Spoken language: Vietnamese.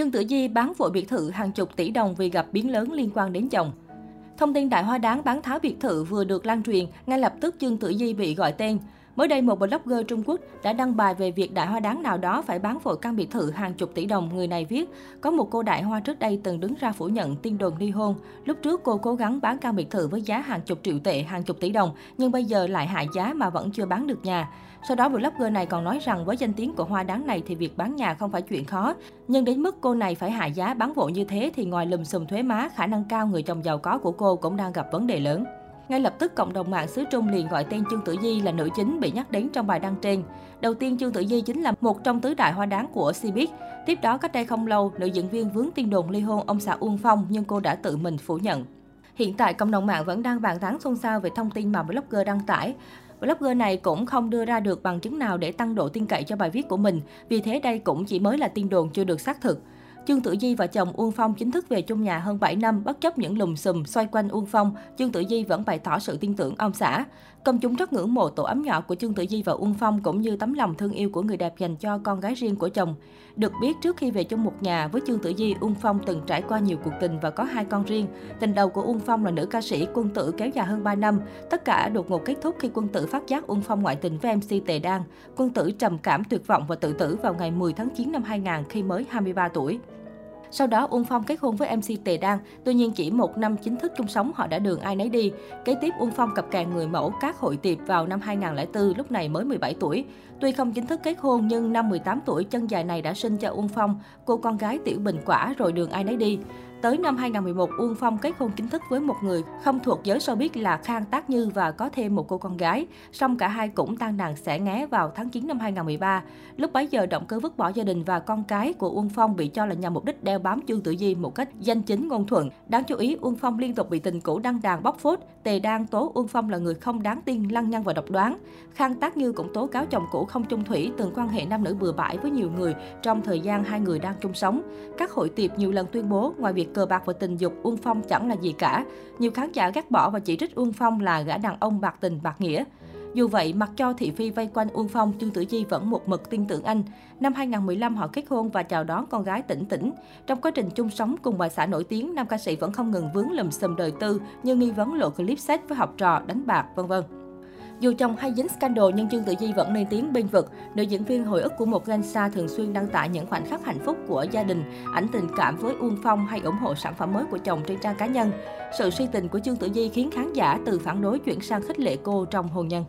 Trương Tử Di bán vội biệt thự hàng chục tỷ đồng vì gặp biến lớn liên quan đến chồng. Thông tin đại hoa đáng bán tháo biệt thự vừa được lan truyền, ngay lập tức Trương Tử Di bị gọi tên. Mới đây, một blogger Trung Quốc đã đăng bài về việc đại hoa đáng nào đó phải bán vội căn biệt thự hàng chục tỷ đồng. Người này viết, có một cô đại hoa trước đây từng đứng ra phủ nhận tin đồn ly hôn. Lúc trước cô cố gắng bán căn biệt thự với giá hàng chục triệu tệ, hàng chục tỷ đồng, nhưng bây giờ lại hạ giá mà vẫn chưa bán được nhà. Sau đó, blogger này còn nói rằng với danh tiếng của hoa đáng này thì việc bán nhà không phải chuyện khó. Nhưng đến mức cô này phải hạ giá bán vội như thế thì ngoài lùm xùm thuế má, khả năng cao người chồng giàu có của cô cũng đang gặp vấn đề lớn. Ngay lập tức, cộng đồng mạng xứ Trung liền gọi tên Trương Tử Di là nữ chính bị nhắc đến trong bài đăng trên. Đầu tiên, Trương Tử Di chính là một trong tứ đại hoa đáng của Cbiz. Tiếp đó, cách đây không lâu, nữ diễn viên vướng tin đồn ly hôn ông xã Uông Phong nhưng cô đã tự mình phủ nhận. Hiện tại, cộng đồng mạng vẫn đang bàn tán xôn xao về thông tin mà blogger đăng tải. Blogger này cũng không đưa ra được bằng chứng nào để tăng độ tin cậy cho bài viết của mình, vì thế đây cũng chỉ mới là tin đồn chưa được xác thực. Trương Tử Di và chồng Uông Phong chính thức về chung nhà hơn 7 năm, bất chấp những lùm xùm xoay quanh Uông Phong, Trương Tử Di vẫn bày tỏ sự tin tưởng ông xã. Công chúng rất ngưỡng mộ tổ ấm nhỏ của Trương Tử Di và Uông Phong cũng như tấm lòng thương yêu của người đẹp dành cho con gái riêng của chồng. Được biết trước khi về chung một nhà với Trương Tử Di, Uông Phong từng trải qua nhiều cuộc tình và có hai con riêng. Tình đầu của Uông Phong là nữ ca sĩ Quân Tử kéo dài hơn 3 năm. Tất cả đột ngột kết thúc khi Quân Tử phát giác Uông Phong ngoại tình với MC Tề Đan. Quân Tử trầm cảm tuyệt vọng và tự tử vào ngày 10 tháng 9 năm 2000 khi mới 23 tuổi. Sau đó, Uông Phong kết hôn với MC Tề Đan. Tuy nhiên, chỉ một năm chính thức chung sống họ đã đường ai nấy đi. Kế tiếp, Uông Phong cặp càng người mẫu các hội tiệp vào năm 2004, lúc này mới 17 tuổi. Tuy không chính thức kết hôn, nhưng năm 18 tuổi, chân dài này đã sinh cho Uông Phong, cô con gái Tiểu Bình Quả rồi đường ai nấy đi. Tới năm 2011, Uông Phong kết hôn chính thức với một người không thuộc giới showbiz là Khang Tác Như và có thêm một cô con gái. Song cả hai cũng tan đàn sẽ ngé vào tháng 9 năm 2013. Lúc bấy giờ, động cơ vứt bỏ gia đình và con cái của Uông Phong bị cho là nhằm mục đích đeo bám Trương Tử Di một cách danh chính ngôn thuận. Đáng chú ý, Uông Phong liên tục bị tình cũ đăng đàn bóc phốt. Tề đang tố Uông Phong là người không đáng tin, lăng nhăng và độc đoán. Khang Tác Như cũng tố cáo chồng cũ không chung thủy, từng quan hệ nam nữ bừa bãi với nhiều người trong thời gian hai người đang chung sống. Các hội tiệp nhiều lần tuyên bố ngoài việc cờ bạc và tình dục, Uông Phong chẳng là gì cả. Nhiều khán giả ghét bỏ và chỉ trích Uông Phong là gã đàn ông bạc tình bạc nghĩa. Dù vậy, mặc cho thị phi vây quanh Uông Phong, Trương Tử Di vẫn một mực tin tưởng anh. Năm 2015 họ kết hôn và chào đón con gái tỉnh tỉnh. Trong quá trình chung sống cùng bà xã nổi tiếng, nam ca sĩ vẫn không ngừng vướng lùm xùm đời tư như nghi vấn lộ clip sex với học trò, đánh bạc, vân vân. Dù chồng hay dính scandal nhưng Trương Tử Di vẫn lên tiếng bên vực. Nữ diễn viên hồi ức của một Gansa thường xuyên đăng tải những khoảnh khắc hạnh phúc của gia đình, ảnh tình cảm với Uông Phong hay ủng hộ sản phẩm mới của chồng trên trang cá nhân. Sự suy tình của Trương Tử Di khiến khán giả từ phản đối chuyển sang khích lệ cô trong hôn nhân.